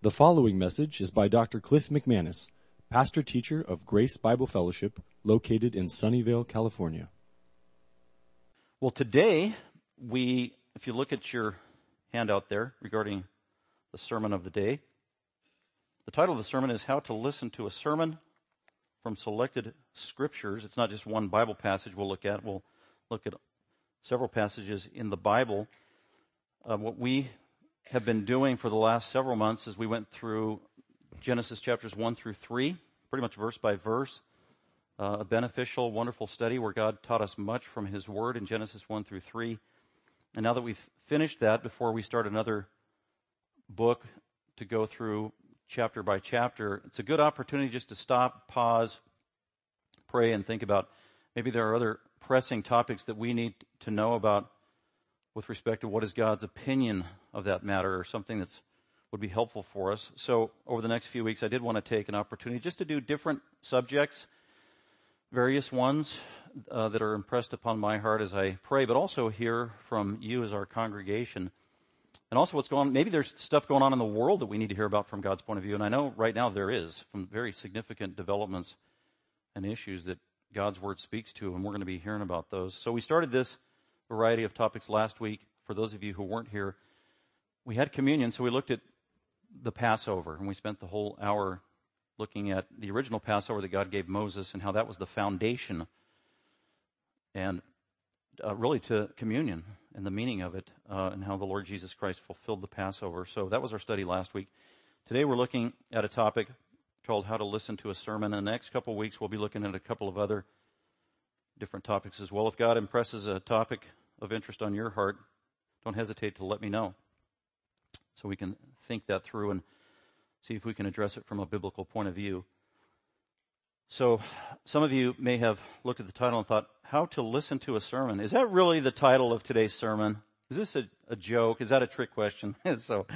The following message is by Dr. Cliff McManus, pastor teacher of Grace Bible Fellowship, located in Sunnyvale, California. Well, today we, if you look at your handout there regarding the sermon of the day, the title of the sermon is How to Listen to a Sermon from Selected Scriptures. It's not just one Bible passage we'll look at. We'll look at several passages in the Bible. Uh, what we have been doing for the last several months as we went through Genesis chapters 1 through 3, pretty much verse by verse. Uh, a beneficial, wonderful study where God taught us much from His Word in Genesis 1 through 3. And now that we've finished that, before we start another book to go through chapter by chapter, it's a good opportunity just to stop, pause, pray, and think about maybe there are other pressing topics that we need to know about with respect to what is God's opinion of that matter or something that's would be helpful for us. So over the next few weeks, I did want to take an opportunity just to do different subjects, various ones uh, that are impressed upon my heart as I pray, but also hear from you as our congregation. And also what's going on, maybe there's stuff going on in the world that we need to hear about from God's point of view. And I know right now there is some very significant developments and issues that God's word speaks to, and we're going to be hearing about those. So we started this variety of topics last week. For those of you who weren't here, we had communion, so we looked at the Passover, and we spent the whole hour looking at the original Passover that God gave Moses and how that was the foundation and uh, really to communion and the meaning of it uh, and how the Lord Jesus Christ fulfilled the Passover. So that was our study last week. Today we're looking at a topic called How to Listen to a Sermon. In the next couple of weeks, we'll be looking at a couple of other different topics as well. If God impresses a topic of interest on your heart, don't hesitate to let me know so we can think that through and see if we can address it from a biblical point of view. So, some of you may have looked at the title and thought, How to Listen to a Sermon. Is that really the title of today's sermon? Is this a, a joke? Is that a trick question? so,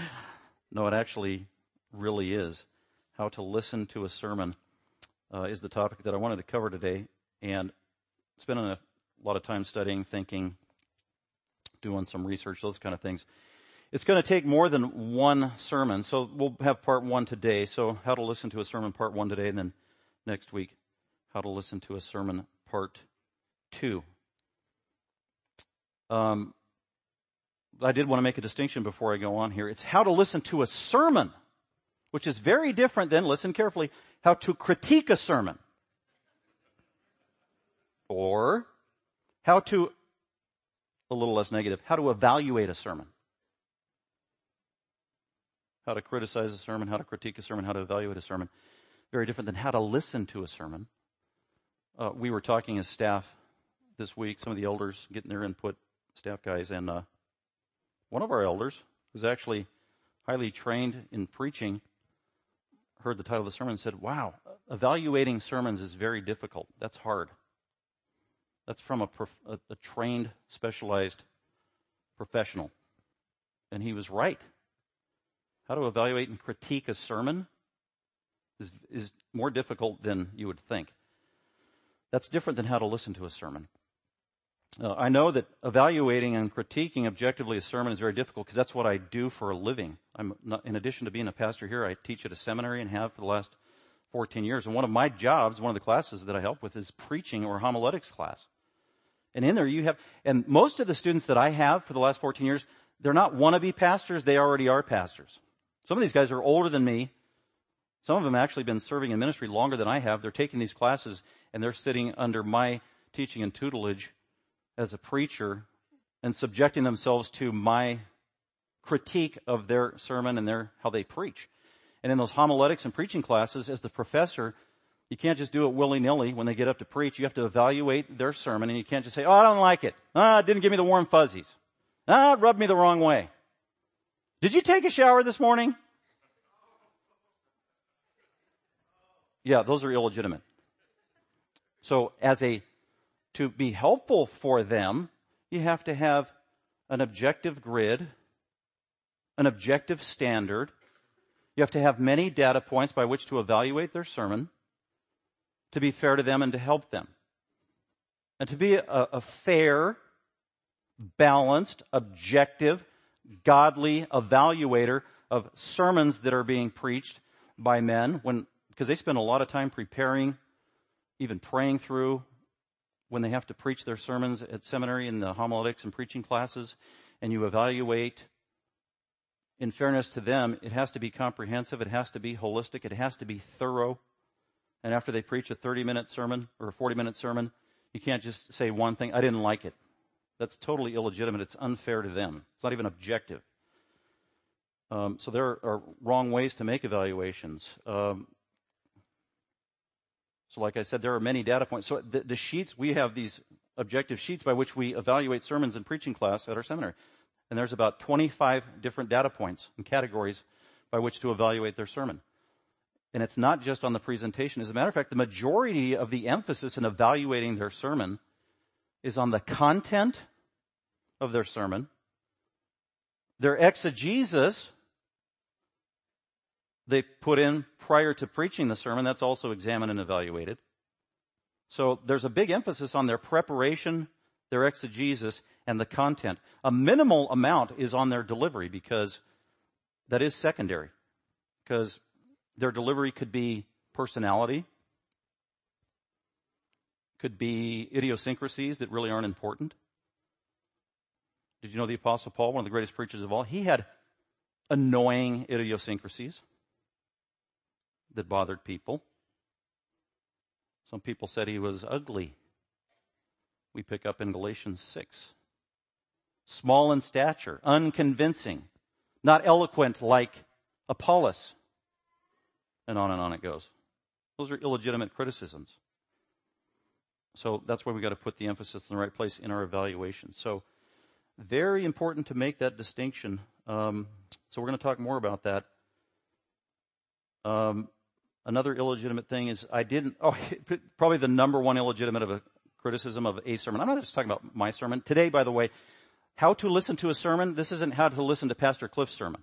no, it actually really is how to listen to a sermon uh, is the topic that I wanted to cover today. And spending a lot of time studying, thinking, doing some research, those kind of things. It's going to take more than one sermon. So we'll have part one today. So how to listen to a sermon part one today. And then next week, how to listen to a sermon part two. Um, I did want to make a distinction before I go on here. It's how to listen to a sermon which is very different than, listen carefully, how to critique a sermon. Or how to, a little less negative, how to evaluate a sermon. How to criticize a sermon, how to critique a sermon, how to evaluate a sermon. Very different than how to listen to a sermon. Uh, we were talking as staff this week, some of the elders getting their input, staff guys, and uh, one of our elders, who's actually highly trained in preaching, heard the title of the sermon and said, wow, evaluating sermons is very difficult. That's hard. That's from a, a, a trained, specialized professional. And he was right. How to evaluate and critique a sermon is, is more difficult than you would think. That's different than how to listen to a sermon. Uh, I know that evaluating and critiquing objectively a sermon is very difficult because that's what I do for a living. I'm not, in addition to being a pastor here, I teach at a seminary and have for the last 14 years. And one of my jobs, one of the classes that I help with is preaching or homiletics class. And in there you have, and most of the students that I have for the last 14 years, they're not wannabe pastors, they already are pastors. Some of these guys are older than me. Some of them actually been serving in ministry longer than I have. They're taking these classes and they're sitting under my teaching and tutelage as a preacher and subjecting themselves to my critique of their sermon and their, how they preach. And in those homiletics and preaching classes, as the professor, you can't just do it willy-nilly when they get up to preach. You have to evaluate their sermon and you can't just say, oh, I don't like it. Ah, it didn't give me the warm fuzzies. Ah, it rubbed me the wrong way. Did you take a shower this morning? Yeah, those are illegitimate. So as a to be helpful for them, you have to have an objective grid, an objective standard. You have to have many data points by which to evaluate their sermon, to be fair to them and to help them. And to be a, a fair, balanced, objective, godly evaluator of sermons that are being preached by men when, because they spend a lot of time preparing, even praying through when they have to preach their sermons at seminary in the homiletics and preaching classes, and you evaluate in fairness to them, it has to be comprehensive, it has to be holistic, it has to be thorough. And after they preach a 30 minute sermon or a 40 minute sermon, you can't just say one thing, I didn't like it. That's totally illegitimate. It's unfair to them. It's not even objective. Um, so there are wrong ways to make evaluations. Um, so, like I said, there are many data points. So the, the, sheets we have these objective sheets by which we evaluate sermons in preaching class at our seminary, and there's about 25 different data points and categories by which to evaluate their sermon. And it's not just on the presentation. As a matter of fact, the majority of the emphasis in evaluating their sermon is on the content of their sermon, their exegesis they put in prior to preaching the sermon, that's also examined and evaluated. So there's a big emphasis on their preparation, their exegesis, and the content. A minimal amount is on their delivery because that is secondary. Because their delivery could be personality, could be idiosyncrasies that really aren't important. Did you know the Apostle Paul, one of the greatest preachers of all, he had annoying idiosyncrasies that bothered people. Some people said he was ugly. We pick up in Galatians 6. Small in stature, unconvincing, not eloquent like Apollos. And on and on it goes. Those are illegitimate criticisms. So that's why we got to put the emphasis in the right place in our evaluation. So very important to make that distinction. Um, so we're going to talk more about that. Um, Another illegitimate thing is I didn't, oh, probably the number one illegitimate of a criticism of a sermon. I'm not just talking about my sermon. Today, by the way, how to listen to a sermon, this isn't how to listen to Pastor Cliff's sermon.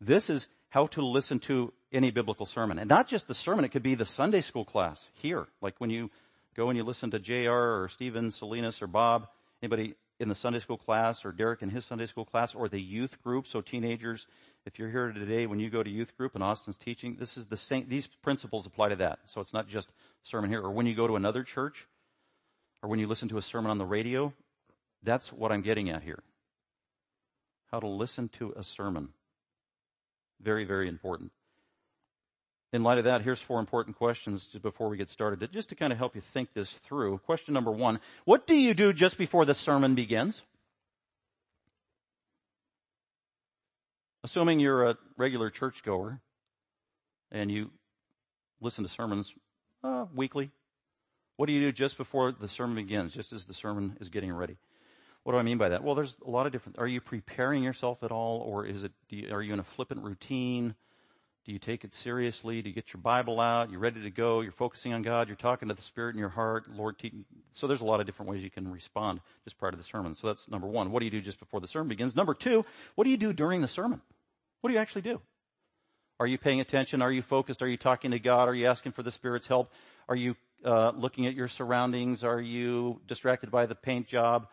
This is how to listen to any biblical sermon. And not just the sermon, it could be the Sunday school class here. Like when you go and you listen to JR or Stephen, Salinas or Bob, anybody in the Sunday school class or Derek in his Sunday school class or the youth group. So teenagers, if you're here today, when you go to youth group and Austin's teaching, this is the same, these principles apply to that. So it's not just sermon here. Or when you go to another church, or when you listen to a sermon on the radio, that's what I'm getting at here. How to listen to a sermon. Very, very important. In light of that, here's four important questions before we get started, just to kind of help you think this through. Question number one, what do you do just before the sermon begins? Assuming you're a regular churchgoer and you listen to sermons uh, weekly, what do you do just before the sermon begins, just as the sermon is getting ready? What do I mean by that? Well, there's a lot of different. Are you preparing yourself at all, or is it? You, are you in a flippant routine? Do you take it seriously? Do you get your Bible out? You're ready to go. You're focusing on God. You're talking to the Spirit in your heart. Lord, so there's a lot of different ways you can respond just prior to the sermon. So that's number one. What do you do just before the sermon begins? Number two, what do you do during the sermon? What do you actually do? Are you paying attention? Are you focused? Are you talking to God? Are you asking for the Spirit's help? Are you uh, looking at your surroundings? Are you distracted by the paint job?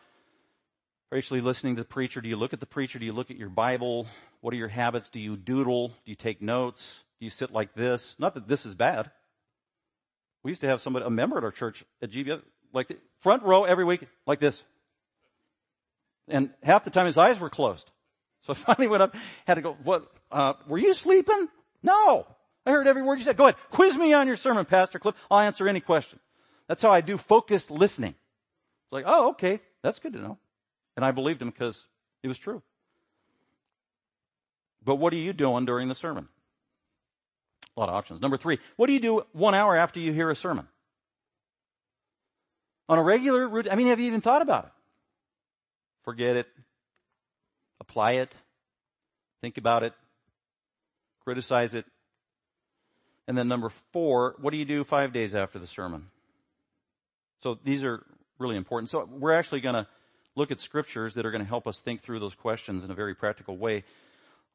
Are you actually listening to the preacher? Do you look at the preacher? Do you look at your Bible? What are your habits? Do you doodle? Do you take notes? Do you sit like this? Not that this is bad. We used to have somebody, a member at our church at GBS, like the front row every week, like this. And half the time his eyes were closed. So I finally went up, had to go, what, uh, were you sleeping? No. I heard every word you said. Go ahead. Quiz me on your sermon, Pastor Cliff. I'll answer any question. That's how I do focused listening. It's like, oh, okay. That's good to know. And I believed him because it was true. But what are you doing during the sermon? A lot of options. Number three, what do you do one hour after you hear a sermon? On a regular routine, I mean, have you even thought about it? Forget it. Apply it. Think about it. Criticize it. And then number four, what do you do five days after the sermon? So these are really important. So we're actually going to look at scriptures that are going to help us think through those questions in a very practical way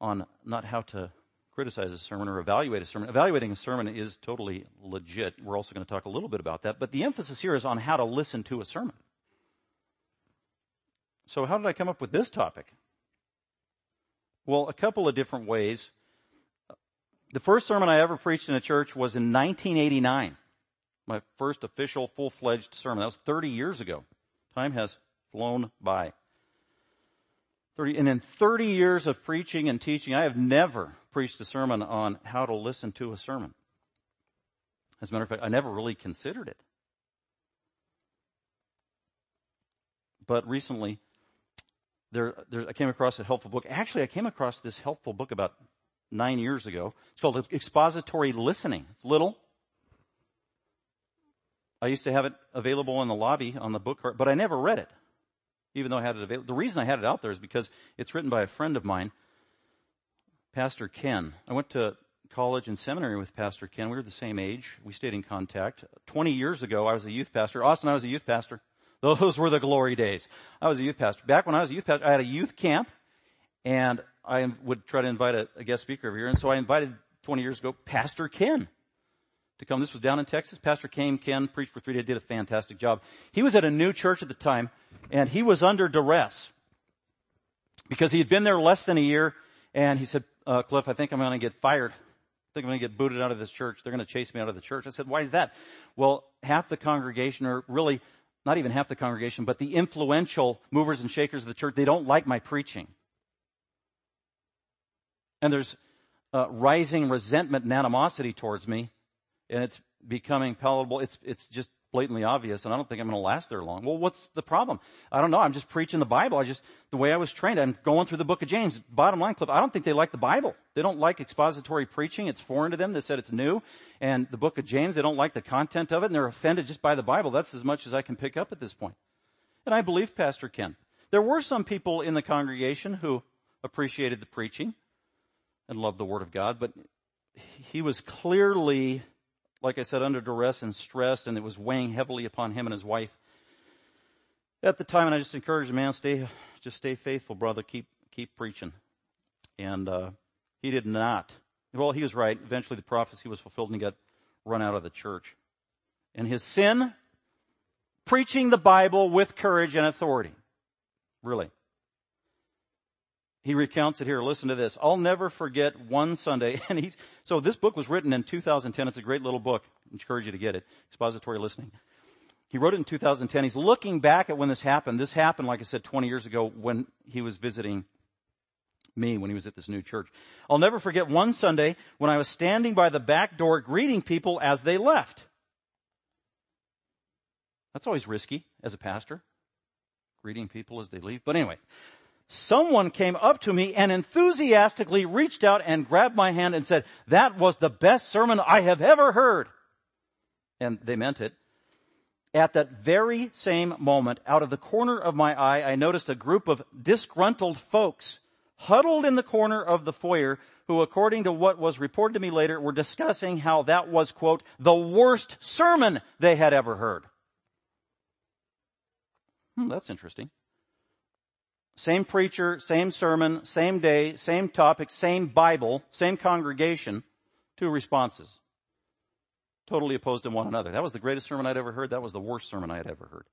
on not how to criticize a sermon or evaluate a sermon. Evaluating a sermon is totally legit. We're also going to talk a little bit about that. But the emphasis here is on how to listen to a sermon. So how did I come up with this topic? Well, a couple of different ways. The first sermon I ever preached in a church was in 1989. My first official full-fledged sermon. That was 30 years ago. Time has flown by. 30, and in 30 years of preaching and teaching, I have never preached a sermon on how to listen to a sermon. As a matter of fact, I never really considered it. But recently, there, there, I came across a helpful book. Actually, I came across this helpful book about nine years ago. It's called Expository Listening. It's little. I used to have it available in the lobby on the book cart, but I never read it, even though I had it available. The reason I had it out there is because it's written by a friend of mine, Pastor Ken. I went to college and seminary with Pastor Ken. We were the same age. We stayed in contact. 20 years ago, I was a youth pastor. Austin, I was a youth pastor. Those were the glory days. I was a youth pastor. Back when I was a youth pastor, I had a youth camp and I would try to invite a, a guest speaker over here. And so I invited 20 years ago Pastor Ken to come. This was down in Texas. Pastor Ken, Ken preached for three days, did a fantastic job. He was at a new church at the time and he was under duress because he had been there less than a year and he said, uh, Cliff, I think I'm going to get fired. I think I'm going to get booted out of this church. They're going to chase me out of the church. I said, why is that? Well, half the congregation or really not even half the congregation, but the influential movers and shakers of the church, they don't like my preaching. And there's uh, rising resentment and animosity towards me, and it's becoming palatable. It's, it's just blatantly obvious, and I don't think I'm going to last there long. Well, what's the problem? I don't know. I'm just preaching the Bible. I just, the way I was trained, I'm going through the book of James. Bottom line, Cliff, I don't think they like the Bible. They don't like expository preaching. It's foreign to them. They said it's new. And the book of James, they don't like the content of it, and they're offended just by the Bible. That's as much as I can pick up at this point. And I believe Pastor Ken. There were some people in the congregation who appreciated the preaching and loved the Word of God, but he was clearly like I said, under duress and stressed, and it was weighing heavily upon him and his wife. At the time, and I just encouraged him, man, stay, just stay faithful, brother. Keep, keep preaching. And, uh, he did not. Well, he was right. Eventually the prophecy was fulfilled and he got run out of the church. And his sin, preaching the Bible with courage and authority. Really. He recounts it here. Listen to this. I'll never forget one Sunday. And he's, so this book was written in 2010. It's a great little book. I encourage you to get it. Expository listening. He wrote it in 2010. He's looking back at when this happened. This happened, like I said, 20 years ago when he was visiting me when he was at this new church. I'll never forget one Sunday when I was standing by the back door greeting people as they left. That's always risky as a pastor, greeting people as they leave. But anyway, someone came up to me and enthusiastically reached out and grabbed my hand and said, that was the best sermon I have ever heard. And they meant it. At that very same moment, out of the corner of my eye, I noticed a group of disgruntled folks huddled in the corner of the foyer who, according to what was reported to me later, were discussing how that was, quote, the worst sermon they had ever heard. Hmm, that's interesting. Same preacher, same sermon, same day, same topic, same Bible, same congregation, two responses. Totally opposed to one another. That was the greatest sermon I'd ever heard. That was the worst sermon I had ever heard.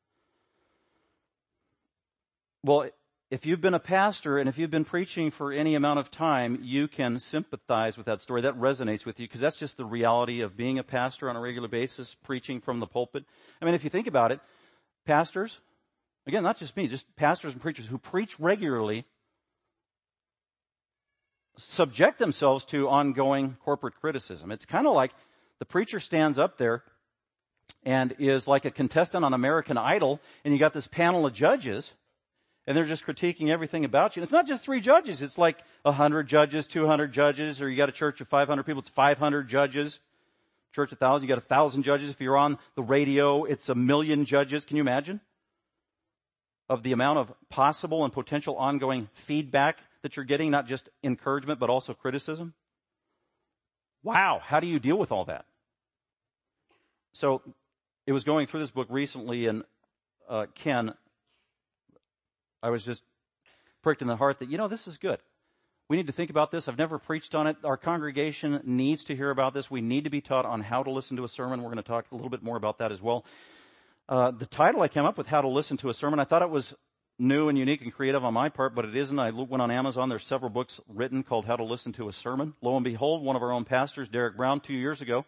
Well, if you've been a pastor and if you've been preaching for any amount of time, you can sympathize with that story. That resonates with you because that's just the reality of being a pastor on a regular basis, preaching from the pulpit. I mean, if you think about it, pastors, Again, not just me, just pastors and preachers who preach regularly subject themselves to ongoing corporate criticism. It's kind of like the preacher stands up there and is like a contestant on American Idol and you got this panel of judges and they're just critiquing everything about you. And it's not just three judges. It's like a hundred judges, two hundred judges, or you got a church of 500 people. It's 500 judges. Church of thousand, you got a thousand judges. If you're on the radio, it's a million judges. Can you imagine? Of the amount of possible and potential ongoing feedback that you're getting, not just encouragement, but also criticism? Wow, how do you deal with all that? So, it was going through this book recently, and uh, Ken, I was just pricked in the heart that, you know, this is good. We need to think about this. I've never preached on it. Our congregation needs to hear about this. We need to be taught on how to listen to a sermon. We're going to talk a little bit more about that as well. Uh, the title I came up with, How to Listen to a Sermon, I thought it was new and unique and creative on my part, but it isn't. I went on Amazon. There's several books written called How to Listen to a Sermon. Lo and behold, one of our own pastors, Derek Brown, two years ago,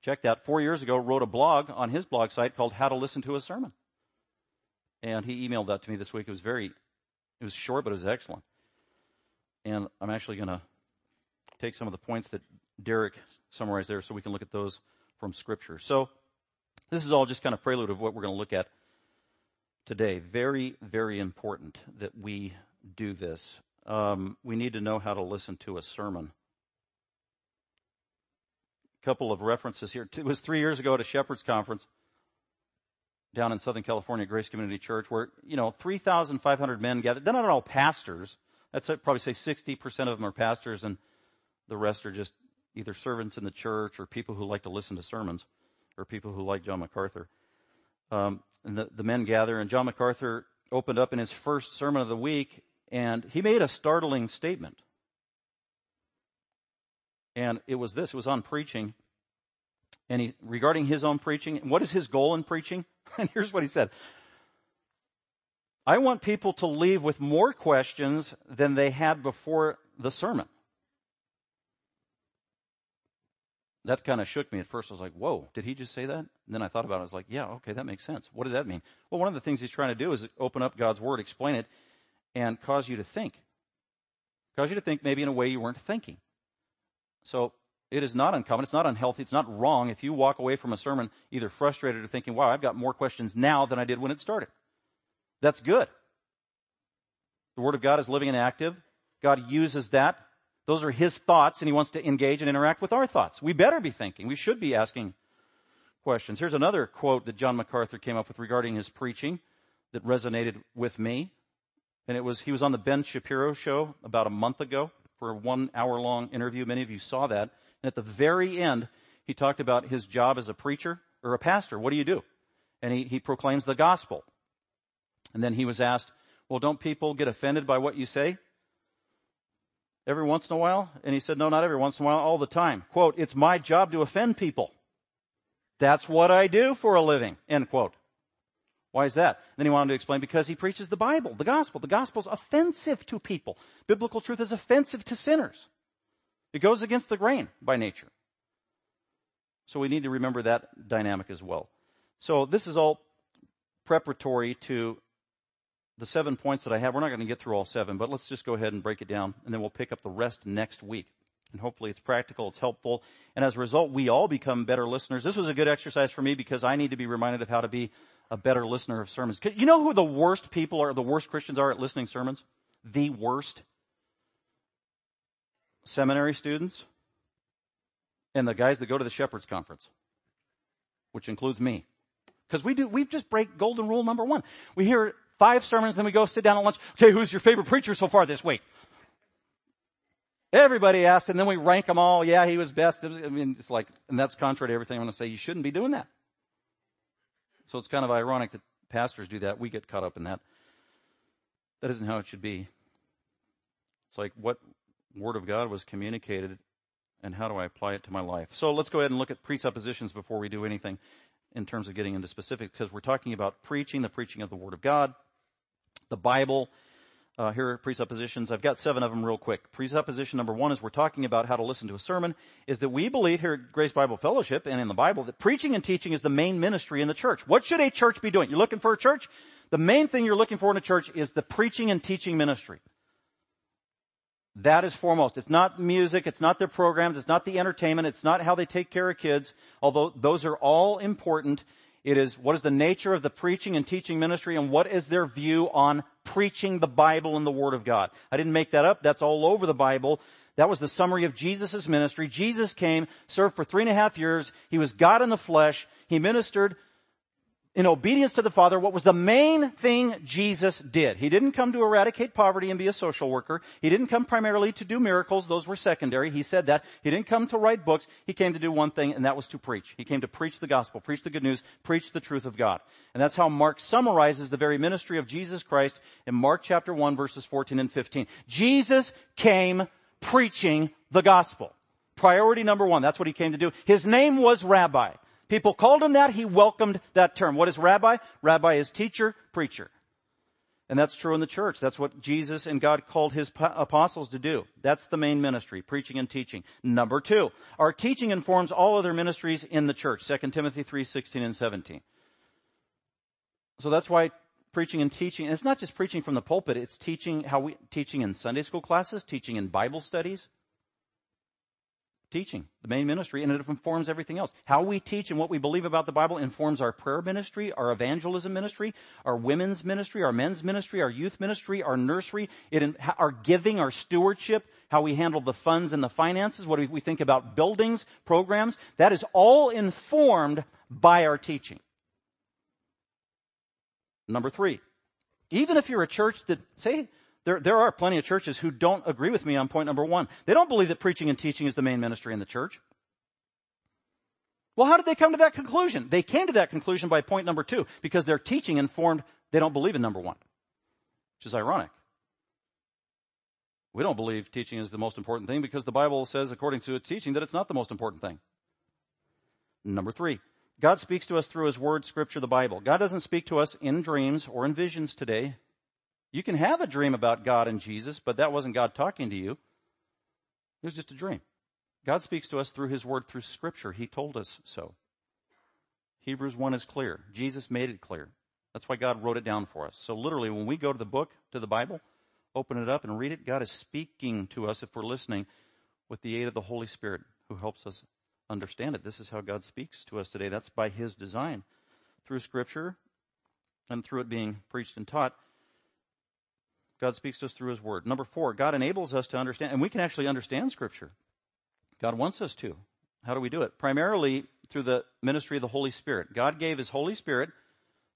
check that, four years ago, wrote a blog on his blog site called How to Listen to a Sermon. And he emailed that to me this week. It was very, it was short, but it was excellent. And I'm actually going to take some of the points that Derek summarized there so we can look at those from scripture. So this is all just kind of prelude of what we're going to look at today. Very, very important that we do this. Um, we need to know how to listen to a sermon. A couple of references here. It was three years ago at a Shepherd's Conference down in Southern California, Grace Community Church, where, you know, 3,500 men gathered. They're not all pastors. That's probably say 60% of them are pastors and the rest are just either servants in the church or people who like to listen to sermons or people who like John MacArthur. Um, and the, the men gather, and John MacArthur opened up in his first sermon of the week, and he made a startling statement. And it was this, it was on preaching. And he, regarding his own preaching, what is his goal in preaching? And here's what he said. I want people to leave with more questions than they had before the sermon. That kind of shook me at first. I was like, whoa, did he just say that? And then I thought about it. I was like, yeah, okay, that makes sense. What does that mean? Well, one of the things he's trying to do is open up God's word, explain it, and cause you to think. Cause you to think maybe in a way you weren't thinking. So it is not uncommon. It's not unhealthy. It's not wrong if you walk away from a sermon either frustrated or thinking, wow, I've got more questions now than I did when it started. That's good. The Word of God is living and active. God uses that those are his thoughts and he wants to engage and interact with our thoughts. We better be thinking. We should be asking questions. Here's another quote that John MacArthur came up with regarding his preaching that resonated with me. And it was, he was on the Ben Shapiro show about a month ago for a one hour long interview. Many of you saw that. And at the very end, he talked about his job as a preacher or a pastor. What do you do? And he, he proclaims the gospel. And then he was asked, well, don't people get offended by what you say? Every once in a while? And he said, no, not every once in a while, all the time. Quote, it's my job to offend people. That's what I do for a living. End quote. Why is that? Then he wanted to explain because he preaches the Bible, the gospel. The gospel's offensive to people. Biblical truth is offensive to sinners. It goes against the grain by nature. So we need to remember that dynamic as well. So this is all preparatory to the seven points that I have, we're not going to get through all seven, but let's just go ahead and break it down and then we'll pick up the rest next week. And hopefully it's practical, it's helpful. And as a result, we all become better listeners. This was a good exercise for me because I need to be reminded of how to be a better listener of sermons. You know who the worst people are, the worst Christians are at listening sermons? The worst? Seminary students and the guys that go to the shepherd's conference, which includes me. Because we do, we just break golden rule number one. We hear five sermons, then we go sit down at lunch. Okay, who's your favorite preacher so far this week? Everybody asks, and then we rank them all. Yeah, he was best. Was, I mean, it's like, and that's contrary to everything I'm going to say. You shouldn't be doing that. So it's kind of ironic that pastors do that. We get caught up in that. That isn't how it should be. It's like what word of God was communicated and how do I apply it to my life? So let's go ahead and look at presuppositions before we do anything in terms of getting into specifics because we're talking about preaching, the preaching of the Word of God the Bible. Uh, here are presuppositions. I've got seven of them real quick. Presupposition number one is we're talking about how to listen to a sermon is that we believe here at Grace Bible Fellowship and in the Bible that preaching and teaching is the main ministry in the church. What should a church be doing? You're looking for a church? The main thing you're looking for in a church is the preaching and teaching ministry. That is foremost. It's not music, it's not their programs, it's not the entertainment, it's not how they take care of kids, although those are all important. It is what is the nature of the preaching and teaching ministry and what is their view on preaching the Bible and the Word of God. I didn't make that up. That's all over the Bible. That was the summary of Jesus' ministry. Jesus came, served for three and a half years. He was God in the flesh. He ministered in obedience to the Father what was the main thing Jesus did. He didn't come to eradicate poverty and be a social worker. He didn't come primarily to do miracles. Those were secondary. He said that. He didn't come to write books. He came to do one thing and that was to preach. He came to preach the gospel, preach the good news, preach the truth of God. And that's how Mark summarizes the very ministry of Jesus Christ in Mark chapter 1 verses 14 and 15. Jesus came preaching the gospel. Priority number one. That's what he came to do. His name was Rabbi. People called him that. He welcomed that term. What is rabbi? Rabbi is teacher, preacher. And that's true in the church. That's what Jesus and God called his apostles to do. That's the main ministry, preaching and teaching. Number two, our teaching informs all other ministries in the church. 2 Timothy 3, 16 and 17. So that's why preaching and teaching, and it's not just preaching from the pulpit, it's teaching how we, teaching in Sunday school classes, teaching in Bible studies, teaching, the main ministry, and it informs everything else. How we teach and what we believe about the Bible informs our prayer ministry, our evangelism ministry, our women's ministry, our men's ministry, our youth ministry, our nursery, it, our giving, our stewardship, how we handle the funds and the finances, what we think about buildings, programs. That is all informed by our teaching. Number three, even if you're a church that, say, there, there are plenty of churches who don't agree with me on point number one. They don't believe that preaching and teaching is the main ministry in the church. Well, how did they come to that conclusion? They came to that conclusion by point number two, because their teaching informed they don't believe in number one, which is ironic. We don't believe teaching is the most important thing because the Bible says, according to its teaching, that it's not the most important thing. Number three, God speaks to us through His Word, Scripture, the Bible. God doesn't speak to us in dreams or in visions today. You can have a dream about God and Jesus, but that wasn't God talking to you. It was just a dream. God speaks to us through His Word, through Scripture. He told us so. Hebrews 1 is clear. Jesus made it clear. That's why God wrote it down for us. So literally, when we go to the book, to the Bible, open it up and read it, God is speaking to us if we're listening with the aid of the Holy Spirit who helps us understand it. This is how God speaks to us today. That's by His design. Through Scripture and through it being preached and taught, God speaks to us through His Word. Number four, God enables us to understand, and we can actually understand Scripture. God wants us to. How do we do it? Primarily through the ministry of the Holy Spirit. God gave His Holy Spirit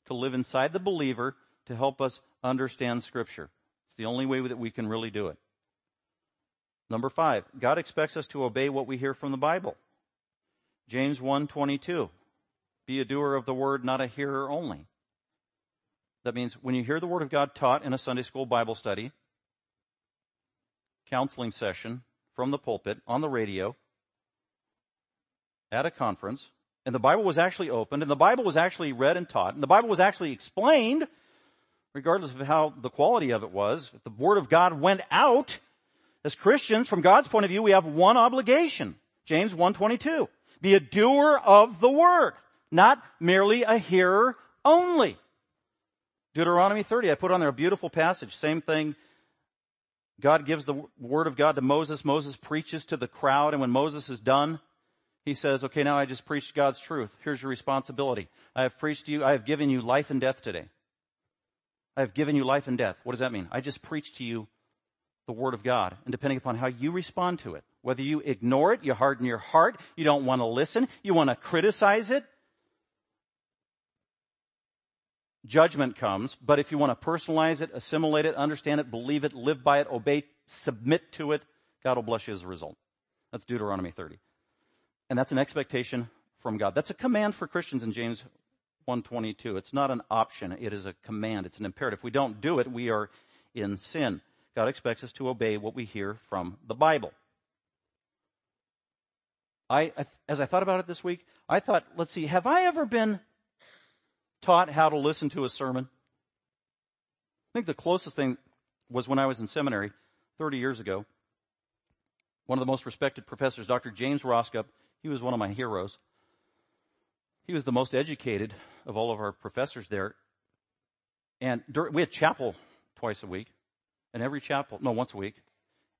to live inside the believer to help us understand Scripture. It's the only way that we can really do it. Number five, God expects us to obey what we hear from the Bible. James 1:22. Be a doer of the word, not a hearer only. That means when you hear the Word of God taught in a Sunday school Bible study, counseling session, from the pulpit, on the radio, at a conference, and the Bible was actually opened, and the Bible was actually read and taught, and the Bible was actually explained, regardless of how the quality of it was, if the Word of God went out, as Christians, from God's point of view, we have one obligation. James 1.22. Be a doer of the Word, not merely a hearer only. Deuteronomy 30, I put on there a beautiful passage. Same thing. God gives the word of God to Moses. Moses preaches to the crowd. And when Moses is done, he says, okay, now I just preached God's truth. Here's your responsibility. I have preached to you. I have given you life and death today. I have given you life and death. What does that mean? I just preached to you the word of God. And depending upon how you respond to it, whether you ignore it, you harden your heart, you don't want to listen, you want to criticize it, judgment comes, but if you want to personalize it, assimilate it, understand it, believe it, live by it, obey, submit to it, God will bless you as a result. That's Deuteronomy 30. And that's an expectation from God. That's a command for Christians in James 122. It's not an option. It is a command. It's an imperative. If we don't do it, we are in sin. God expects us to obey what we hear from the Bible. I, as I thought about it this week, I thought, let's see, have I ever been taught how to listen to a sermon? I think the closest thing was when I was in seminary 30 years ago. One of the most respected professors, Dr. James Rosscup, he was one of my heroes. He was the most educated of all of our professors there. And we had chapel twice a week. And every chapel, no, once a week.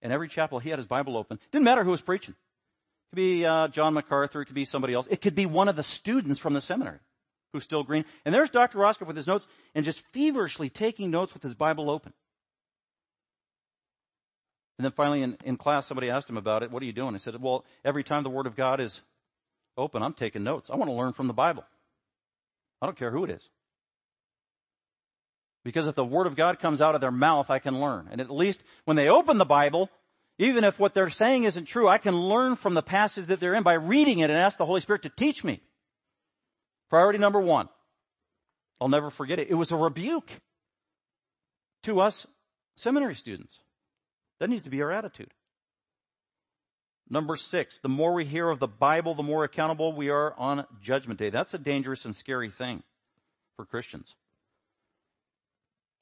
And every chapel, he had his Bible open. Didn't matter who was preaching. It could be uh, John MacArthur. It could be somebody else. It could be one of the students from the seminary who's still green. And there's Dr. Rosscup with his notes and just feverishly taking notes with his Bible open. And then finally in, in class, somebody asked him about it. What are you doing? He said, well, every time the Word of God is open, I'm taking notes. I want to learn from the Bible. I don't care who it is. Because if the Word of God comes out of their mouth, I can learn. And at least when they open the Bible, even if what they're saying isn't true, I can learn from the passage that they're in by reading it and ask the Holy Spirit to teach me. Priority number one. I'll never forget it. It was a rebuke to us seminary students. That needs to be our attitude. Number six, the more we hear of the Bible, the more accountable we are on Judgment Day. That's a dangerous and scary thing for Christians.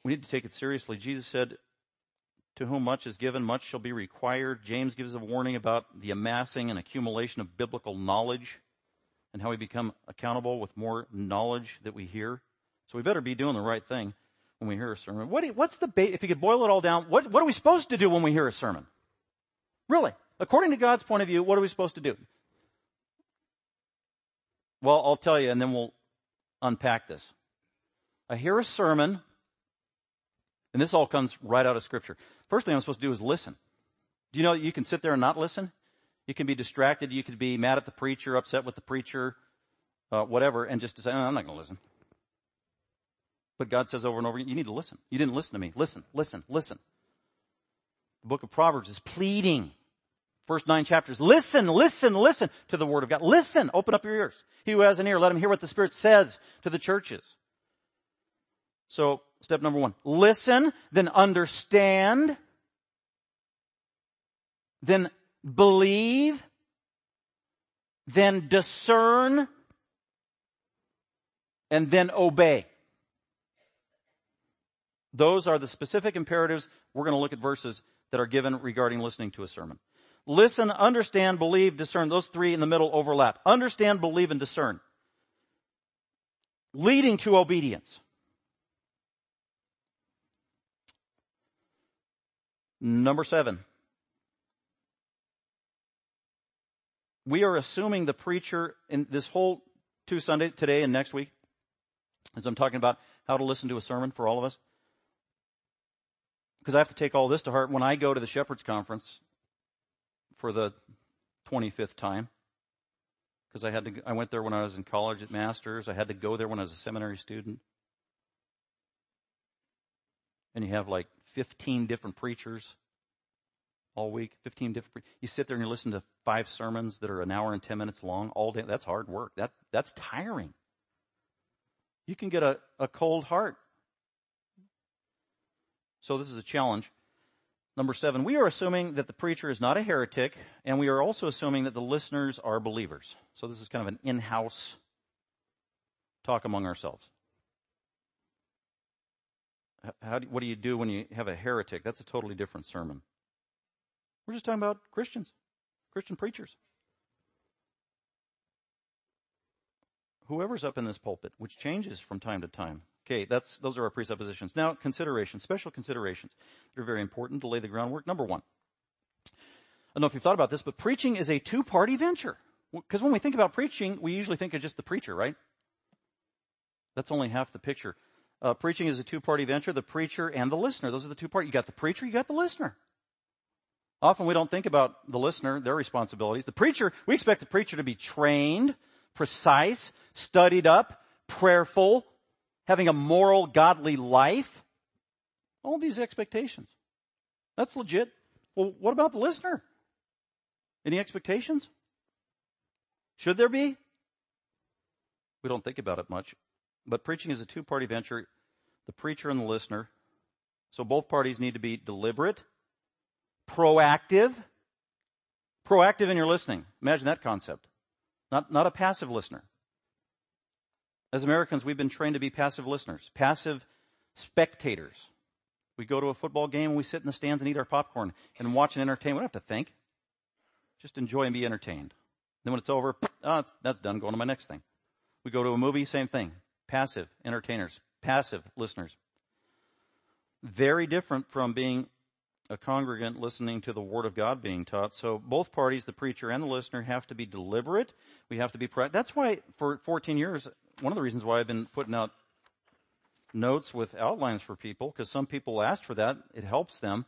We need to take it seriously. Jesus said, to whom much is given, much shall be required. James gives a warning about the amassing and accumulation of biblical knowledge and how we become accountable with more knowledge that we hear. So we better be doing the right thing when we hear a sermon. What, what's the bait? If you could boil it all down, what, what are we supposed to do when we hear a sermon? Really? According to God's point of view, what are we supposed to do? Well, I'll tell you and then we'll unpack this. I hear a sermon, and this all comes right out of scripture. First thing I'm supposed to do is listen. Do you know you can sit there and not listen? You can be distracted. You could be mad at the preacher, upset with the preacher, uh, whatever, and just say, oh, I'm not going to listen. But God says over and over again, you need to listen. You didn't listen to me. Listen, listen, listen. The book of Proverbs is pleading. First nine chapters. Listen, listen, listen to the word of God. Listen. Open up your ears. He who has an ear, let him hear what the Spirit says to the churches. So, step number one. Listen, then understand, then believe, then discern, and then obey. Those are the specific imperatives. We're going to look at verses that are given regarding listening to a sermon. Listen, understand, believe, discern. Those three in the middle overlap. Understand, believe, and discern. Leading to obedience. Number seven. We are assuming the preacher in this whole two Sundays, today and next week, as I'm talking about how to listen to a sermon for all of us, because I have to take all this to heart when I go to the Shepherds Conference for the 25th time. Because I had to, I went there when I was in college at Masters. I had to go there when I was a seminary student. And you have like 15 different preachers all week, 15 different, you sit there and you listen to five sermons that are an hour and 10 minutes long all day. That's hard work. That, that's tiring. You can get a, a cold heart so this is a challenge. Number seven, we are assuming that the preacher is not a heretic, and we are also assuming that the listeners are believers. So this is kind of an in-house talk among ourselves. How do, what do you do when you have a heretic? That's a totally different sermon. We're just talking about Christians, Christian preachers. Whoever's up in this pulpit, which changes from time to time, Okay, that's, those are our presuppositions. Now, considerations, special considerations. They're very important to lay the groundwork. Number one. I don't know if you've thought about this, but preaching is a two-party venture. Because when we think about preaching, we usually think of just the preacher, right? That's only half the picture. Uh, preaching is a two-party venture, the preacher and the listener. Those are the two parts. You got the preacher, you got the listener. Often we don't think about the listener, their responsibilities. The preacher, we expect the preacher to be trained, precise, studied up, prayerful, having a moral, godly life. All these expectations. That's legit. Well, what about the listener? Any expectations? Should there be? We don't think about it much. But preaching is a two party venture the preacher and the listener. So both parties need to be deliberate, proactive, proactive in your listening. Imagine that concept. Not, not a passive listener. As Americans, we've been trained to be passive listeners, passive spectators. We go to a football game and we sit in the stands and eat our popcorn and watch and entertain. We don't have to think. Just enjoy and be entertained. Then when it's over, oh, that's done. Going to my next thing. We go to a movie, same thing. Passive entertainers, passive listeners. Very different from being a congregant listening to the Word of God being taught. So both parties, the preacher and the listener, have to be deliberate. We have to be, that's why for 14 years, one of the reasons why I've been putting out notes with outlines for people, because some people asked for that. It helps them.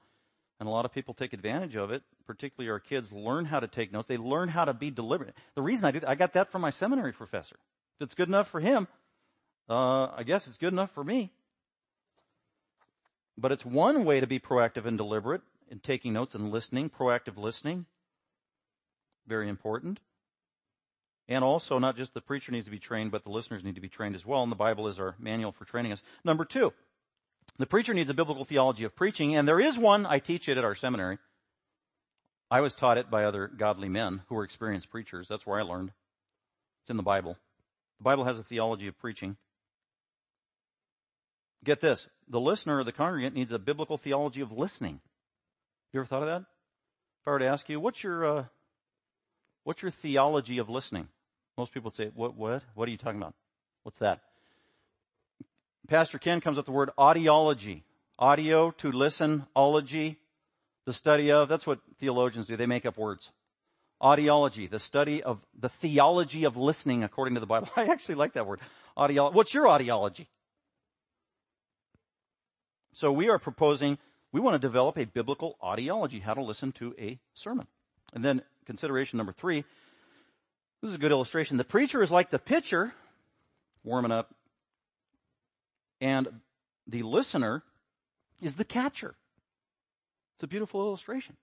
And a lot of people take advantage of it, particularly our kids learn how to take notes. They learn how to be deliberate. The reason I do that, I got that from my seminary professor. If it's good enough for him, uh, I guess it's good enough for me. But it's one way to be proactive and deliberate in taking notes and listening, proactive listening. Very important. And also, not just the preacher needs to be trained, but the listeners need to be trained as well. And the Bible is our manual for training us. Number two, the preacher needs a biblical theology of preaching, and there is one. I teach it at our seminary. I was taught it by other godly men who were experienced preachers. That's where I learned. It's in the Bible. The Bible has a theology of preaching. Get this. The listener or the congregant needs a biblical theology of listening. You ever thought of that? If I were to ask you, what's your, uh, what's your theology of listening? Most people would say, what, what? What are you talking about? What's that? Pastor Ken comes up with the word audiology. Audio, to listen, ology, the study of. That's what theologians do. They make up words. Audiology, the study of the theology of listening according to the Bible. I actually like that word. Audiology. What's your audiology? So we are proposing, we want to develop a biblical audiology, how to listen to a sermon. And then consideration number three, this is a good illustration. The preacher is like the pitcher, warming up, and the listener is the catcher. It's a beautiful illustration.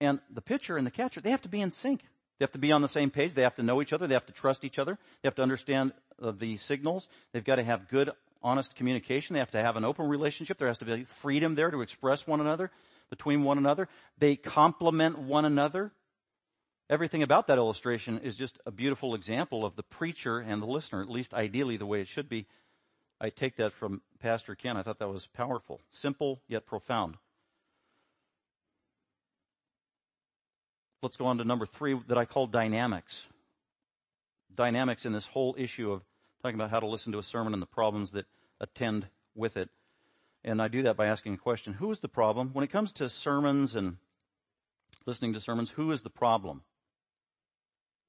And the pitcher and the catcher, they have to be in sync. They have to be on the same page. They have to know each other. They have to trust each other. They have to understand uh, the signals. They've got to have good, honest communication. They have to have an open relationship. There has to be freedom there to express one another, between one another. They complement one another. Everything about that illustration is just a beautiful example of the preacher and the listener, at least ideally the way it should be. I take that from Pastor Ken. I thought that was powerful. Simple yet profound. Let's go on to number three that I call dynamics. Dynamics in this whole issue of talking about how to listen to a sermon and the problems that attend with it. And I do that by asking a question. Who is the problem? When it comes to sermons and listening to sermons, who is the problem?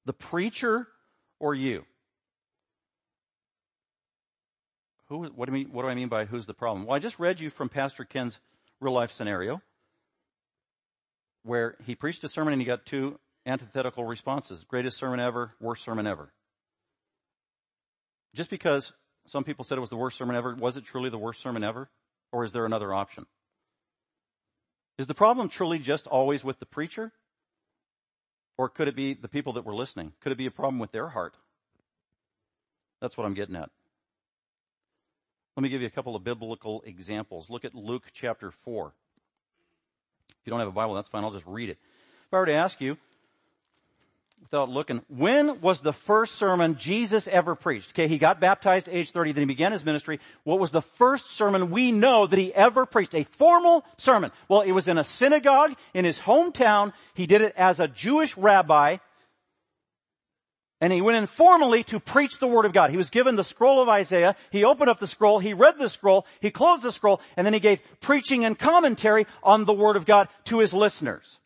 The preacher or you? Who, what, do mean, what do I mean by who's the problem? Well, I just read you from Pastor Ken's real life scenario where he preached a sermon and he got two antithetical responses. Greatest sermon ever, worst sermon ever. Just because some people said it was the worst sermon ever, was it truly the worst sermon ever? Or is there another option? Is the problem truly just always with the preacher? Or could it be the people that were listening? Could it be a problem with their heart? That's what I'm getting at. Let me give you a couple of biblical examples. Look at Luke chapter 4. If you don't have a Bible, that's fine. I'll just read it. If I were to ask you, without looking, when was the first sermon Jesus ever preached? Okay, he got baptized at age 30, then he began his ministry. What was the first sermon we know that he ever preached? A formal sermon. Well, it was in a synagogue in his hometown. He did it as a Jewish rabbi. And he went in formally to preach the word of God. He was given the scroll of Isaiah. He opened up the scroll. He read the scroll. He closed the scroll. And then he gave preaching and commentary on the word of God to his listeners.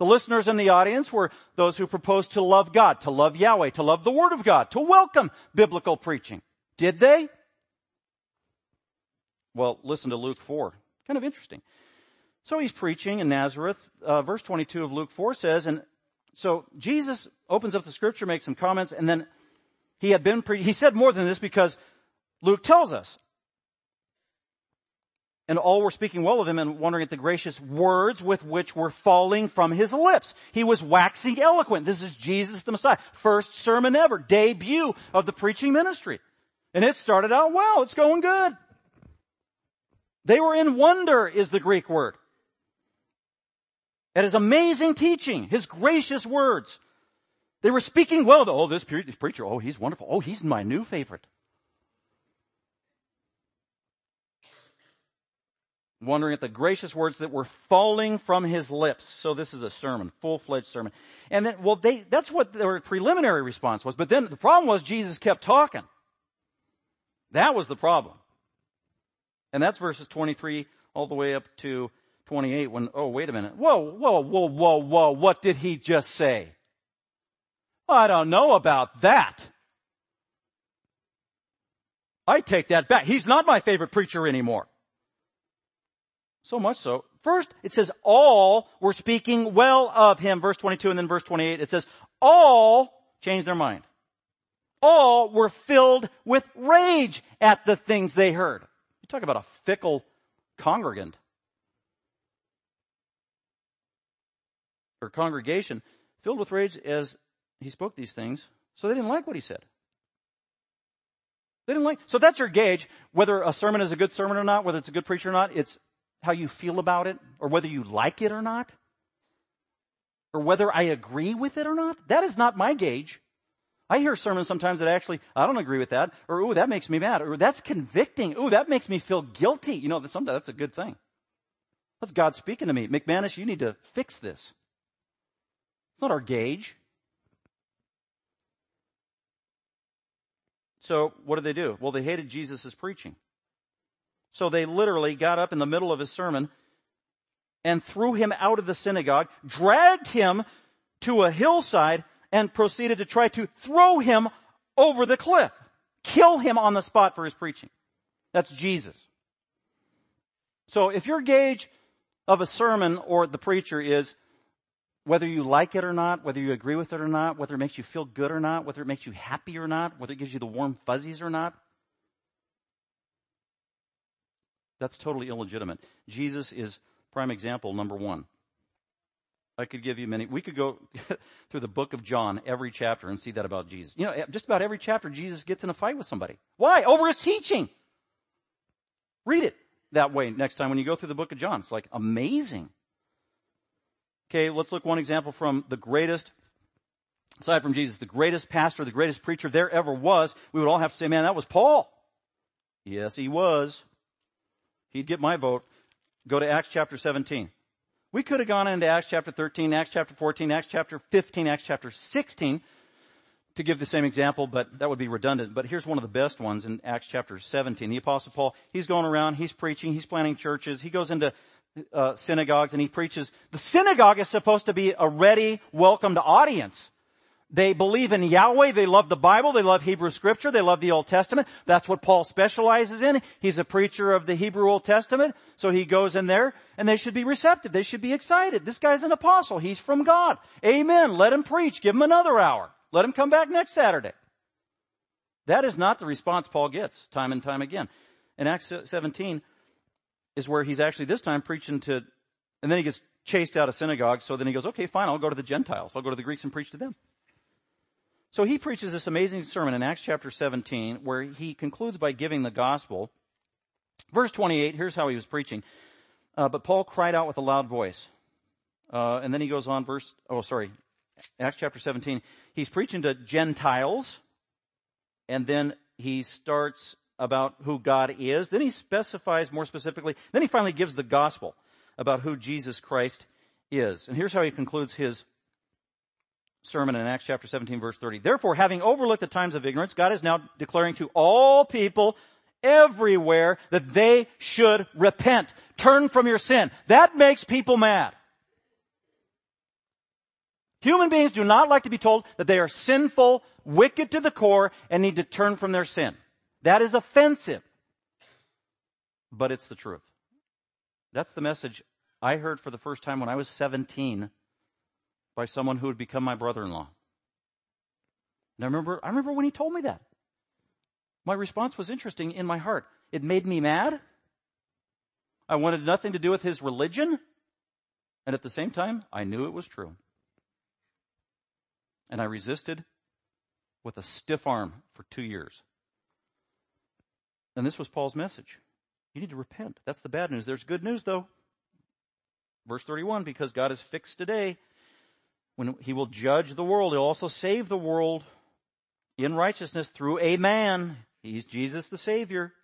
The listeners in the audience were those who proposed to love God, to love Yahweh, to love the word of God, to welcome biblical preaching. Did they? Well, listen to Luke 4. Kind of interesting. So he's preaching in Nazareth. Uh, verse 22 of Luke 4 says, and so Jesus opens up the scripture, makes some comments, and then he had been, pre- he said more than this because Luke tells us. And all were speaking well of him and wondering at the gracious words with which were falling from his lips. He was waxing eloquent. This is Jesus the Messiah. First sermon ever, debut of the preaching ministry. And it started out well. It's going good. They were in wonder is the Greek word at his amazing teaching, his gracious words. They were speaking well. Oh, this preacher, oh, he's wonderful. Oh, he's my new favorite. Wondering at the gracious words that were falling from his lips. So this is a sermon, full-fledged sermon. And then, well, they, that's what their preliminary response was. But then the problem was Jesus kept talking. That was the problem. And that's verses 23 all the way up to 28 when, oh, wait a minute. Whoa, whoa, whoa, whoa, whoa. What did he just say? I don't know about that. I take that back. He's not my favorite preacher anymore. So much so. First, it says all were speaking well of him. Verse 22 and then verse 28, it says all changed their mind. All were filled with rage at the things they heard. You talk about a fickle congregant. or congregation filled with rage as he spoke these things. So they didn't like what he said. They didn't like, so that's your gauge, whether a sermon is a good sermon or not, whether it's a good preacher or not, it's how you feel about it, or whether you like it or not, or whether I agree with it or not. That is not my gauge. I hear sermons sometimes that actually, I don't agree with that, or ooh, that makes me mad, or that's convicting, ooh, that makes me feel guilty. You know, that's, that's a good thing. That's God speaking to me. McManus, you need to fix this. It's not our gauge. So what did they do? Well, they hated Jesus' preaching. So they literally got up in the middle of his sermon and threw him out of the synagogue, dragged him to a hillside, and proceeded to try to throw him over the cliff. Kill him on the spot for his preaching. That's Jesus. So if your gauge of a sermon or the preacher is whether you like it or not, whether you agree with it or not, whether it makes you feel good or not, whether it makes you happy or not, whether it gives you the warm fuzzies or not, that's totally illegitimate. Jesus is prime example number one. I could give you many. We could go through the book of John, every chapter, and see that about Jesus. You know, eh, just about every chapter, Jesus gets in a fight with somebody. Why? Over his teaching. Read it that way next time when you go through the book of John. It's like amazing. Okay, let's look one example from the greatest, aside from Jesus, the greatest pastor, the greatest preacher there ever was. We would all have to say, man, that was Paul. Yes, he was. He'd get my vote. Go to Acts chapter 17. We could have gone into Acts chapter 13, Acts chapter 14, Acts chapter 15, Acts chapter 16 to give the same example, but that would be redundant. But here's one of the best ones in Acts chapter 17. The apostle Paul, he's going around, he's preaching, he's planting churches, he goes into uh, synagogues and he preaches. The synagogue is supposed to be a ready, welcomed audience. They believe in Yahweh. They love the Bible. They love Hebrew scripture. They love the Old Testament. That's what Paul specializes in. He's a preacher of the Hebrew Old Testament. So he goes in there and they should be receptive. They should be excited. This guy's an apostle. He's from God. Amen. Let him preach. Give him another hour. Let him come back next Saturday. That is not the response Paul gets time and time again. In Acts 17, is where he's actually this time preaching to, and then he gets chased out of synagogue. So then he goes, okay, fine, I'll go to the Gentiles. I'll go to the Greeks and preach to them. So he preaches this amazing sermon in Acts chapter 17 where he concludes by giving the gospel. Verse 28, here's how he was preaching. Uh, but Paul cried out with a loud voice. Uh, and then he goes on verse, oh sorry, Acts chapter 17. He's preaching to Gentiles. And then he starts about who God is. Then he specifies more specifically. Then he finally gives the gospel about who Jesus Christ is. And here's how he concludes his sermon in Acts chapter 17 verse 30. Therefore, having overlooked the times of ignorance, God is now declaring to all people everywhere that they should repent. Turn from your sin. That makes people mad. Human beings do not like to be told that they are sinful, wicked to the core, and need to turn from their sin. That is offensive. But it's the truth. That's the message I heard for the first time when I was 17 by someone who had become my brother-in-law. And I remember, I remember when he told me that. My response was interesting in my heart. It made me mad. I wanted nothing to do with his religion. And at the same time, I knew it was true. And I resisted with a stiff arm for two years. And this was Paul's message. You need to repent. That's the bad news. There's good news though. Verse 31, because God is fixed today when he will judge the world. He'll also save the world in righteousness through a man. He's Jesus the Savior,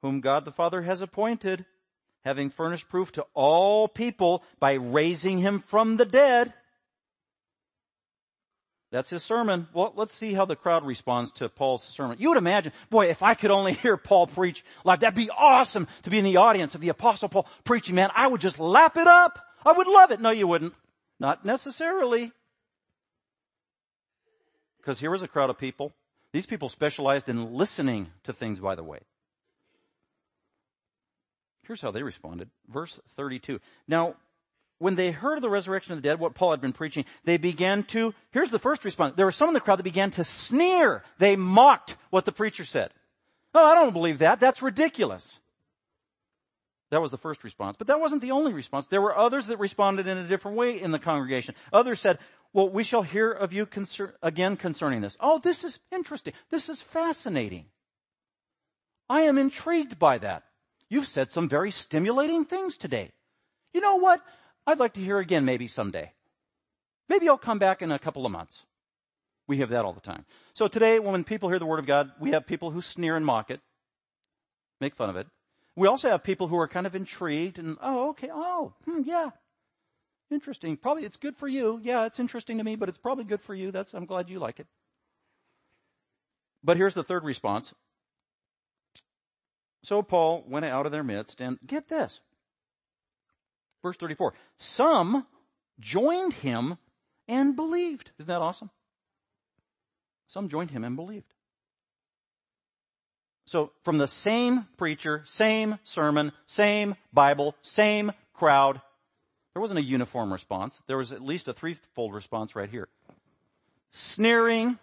whom God the Father has appointed, having furnished proof to all people by raising him from the dead. That's his sermon. Well, let's see how the crowd responds to Paul's sermon. You would imagine, boy, if I could only hear Paul preach live, that'd be awesome to be in the audience of the apostle Paul preaching, man. I would just lap it up. I would love it. No, you wouldn't. Not necessarily. Because here was a crowd of people. These people specialized in listening to things, by the way. Here's how they responded. Verse 32. Now, when they heard of the resurrection of the dead, what Paul had been preaching, they began to, here's the first response. There were some in the crowd that began to sneer. They mocked what the preacher said. Oh, I don't believe that. That's ridiculous. That was the first response. But that wasn't the only response. There were others that responded in a different way in the congregation. Others said, well, we shall hear of you concern, again concerning this. Oh, this is interesting. This is fascinating. I am intrigued by that. You've said some very stimulating things today. You know what? I'd like to hear again maybe someday. Maybe I'll come back in a couple of months. We have that all the time. So today, when people hear the Word of God, we have people who sneer and mock it, make fun of it. We also have people who are kind of intrigued and, oh, okay, oh, hmm, yeah, interesting. Probably it's good for you. Yeah, it's interesting to me, but it's probably good for you. That's, I'm glad you like it. But here's the third response. So Paul went out of their midst and get this. Verse 34. Some joined him and believed. Isn't that awesome? Some joined him and believed. So from the same preacher, same sermon, same Bible, same crowd, there wasn't a uniform response. There was at least a threefold response right here. Sneering,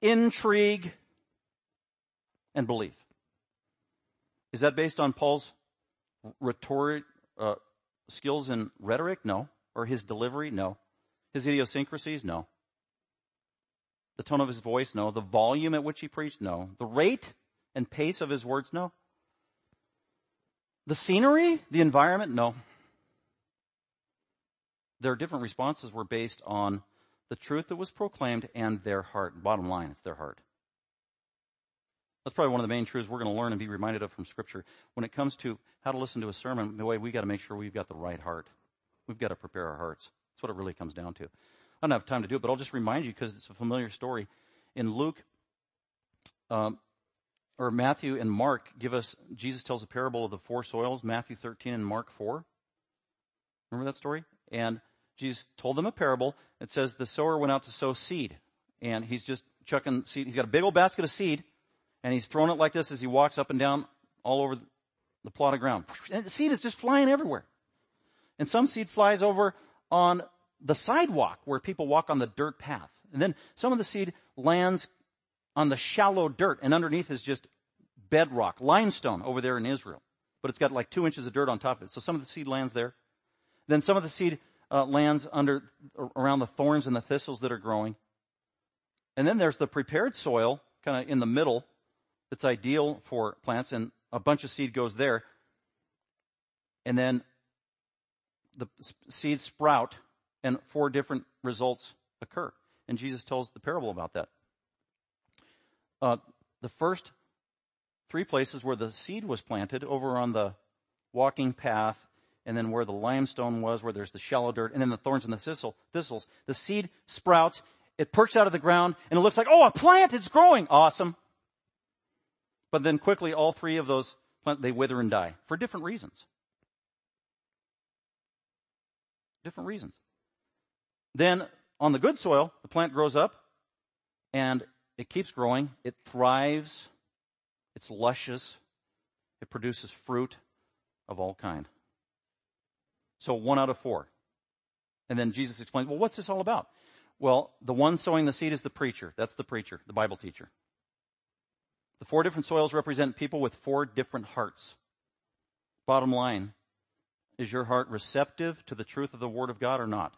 intrigue, and belief. Is that based on Paul's rhetoric, uh, skills in rhetoric? No. Or his delivery? No. His idiosyncrasies? No. The tone of his voice? No. The volume at which he preached? No. The rate and pace of his words? No. The scenery? The environment? No. Their different responses were based on the truth that was proclaimed and their heart. Bottom line, it's their heart. That's probably one of the main truths we're going to learn and be reminded of from Scripture. When it comes to how to listen to a sermon, the way we got to make sure we've got the right heart. We've got to prepare our hearts. That's what it really comes down to. Don't have time to do it, but I'll just remind you because it's a familiar story. In Luke, um, or Matthew and Mark give us, Jesus tells a parable of the four soils, Matthew 13 and Mark 4. Remember that story? And Jesus told them a parable. It says the sower went out to sow seed and he's just chucking seed. He's got a big old basket of seed and he's throwing it like this as he walks up and down all over the plot of ground. And the seed is just flying everywhere. And some seed flies over on the sidewalk where people walk on the dirt path. And then some of the seed lands on the shallow dirt and underneath is just bedrock, limestone over there in Israel. But it's got like two inches of dirt on top of it. So some of the seed lands there. Then some of the seed uh, lands under, around the thorns and the thistles that are growing. And then there's the prepared soil kind of in the middle that's ideal for plants and a bunch of seed goes there. And then the seeds sprout and four different results occur. And Jesus tells the parable about that. Uh, the first three places where the seed was planted over on the walking path and then where the limestone was, where there's the shallow dirt, and then the thorns and the thistle, thistles. The seed sprouts, it perks out of the ground, and it looks like, oh, a plant, it's growing. Awesome. But then quickly, all three of those plants, they wither and die for different reasons. Different reasons. Then on the good soil, the plant grows up and it keeps growing. It thrives. It's luscious. It produces fruit of all kind. So one out of four. And then Jesus explains, well, what's this all about? Well, the one sowing the seed is the preacher. That's the preacher, the Bible teacher. The four different soils represent people with four different hearts. Bottom line, is your heart receptive to the truth of the Word of God or not?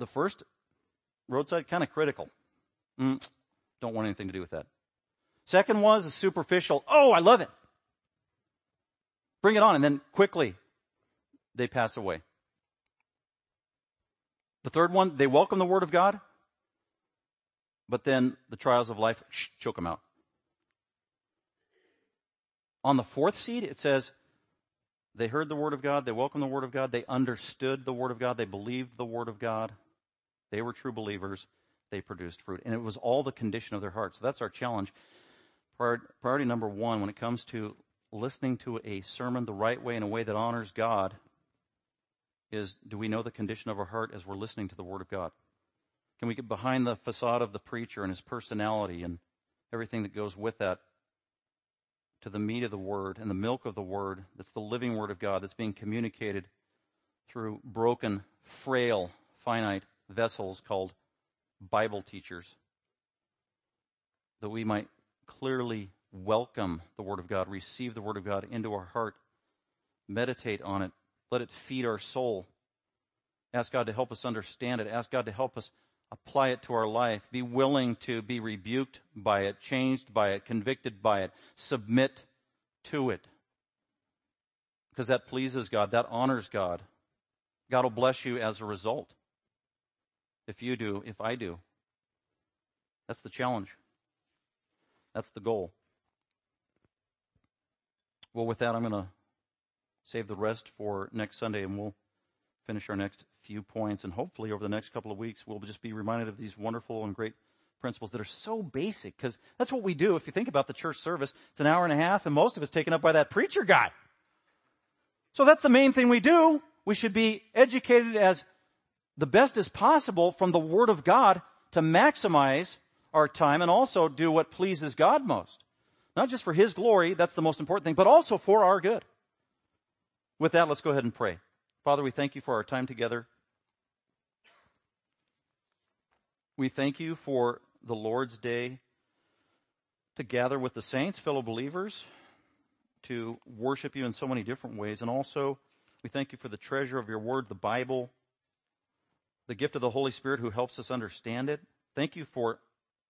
The first roadside, kind of critical. Mm, don't want anything to do with that. Second was a superficial, oh, I love it. Bring it on, and then quickly they pass away. The third one, they welcome the Word of God, but then the trials of life shh, choke them out. On the fourth seed, it says, they heard the word of God, they welcomed the word of God, they understood the word of God, they believed the word of God, they were true believers, they produced fruit. And it was all the condition of their heart. So that's our challenge. Priority number one, when it comes to listening to a sermon the right way in a way that honors God, is do we know the condition of our heart as we're listening to the word of God? Can we get behind the facade of the preacher and his personality and everything that goes with that to the meat of the word and the milk of the word that's the living word of God that's being communicated through broken, frail, finite vessels called Bible teachers? That we might clearly welcome the word of God, receive the word of God into our heart, meditate on it, let it feed our soul. Ask God to help us understand it. Ask God to help us apply it to our life, be willing to be rebuked by it, changed by it, convicted by it, submit to it. Because that pleases God, that honors God. God will bless you as a result. If you do, if I do. That's the challenge. That's the goal. Well, with that, I'm going to save the rest for next Sunday and we'll finish our next few points. And hopefully over the next couple of weeks, we'll just be reminded of these wonderful and great principles that are so basic because that's what we do. If you think about the church service, it's an hour and a half and most of it's taken up by that preacher guy. So that's the main thing we do. We should be educated as the best as possible from the Word of God to maximize our time and also do what pleases God most. Not just for His glory, that's the most important thing, but also for our good. With that, let's go ahead and pray. Father, we thank you for our time together. We thank you for the Lord's Day to gather with the saints, fellow believers, to worship you in so many different ways. And also, we thank you for the treasure of your word, the Bible, the gift of the Holy Spirit who helps us understand it. Thank you for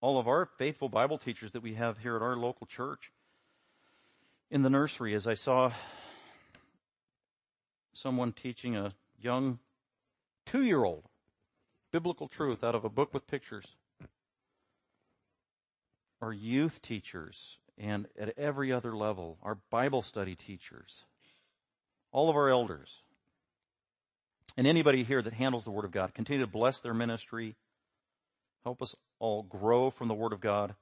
all of our faithful Bible teachers that we have here at our local church. In the nursery, as I saw someone teaching a young two year old biblical truth out of a book with pictures. Our youth teachers and at every other level, our Bible study teachers, all of our elders, and anybody here that handles the Word of God, continue to bless their ministry. Help us all grow from the Word of God.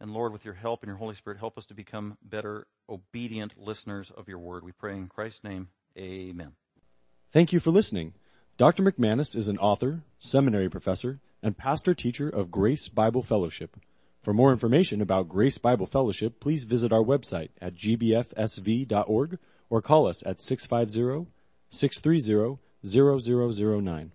And Lord, with your help and your Holy Spirit, help us to become better, obedient listeners of your Word. We pray in Christ's name. Amen. Thank you for listening. Dr. McManus is an author, seminary professor, and pastor teacher of Grace Bible Fellowship. For more information about Grace Bible Fellowship, please visit our website at gbfsv.org or call us at 650 630 0009.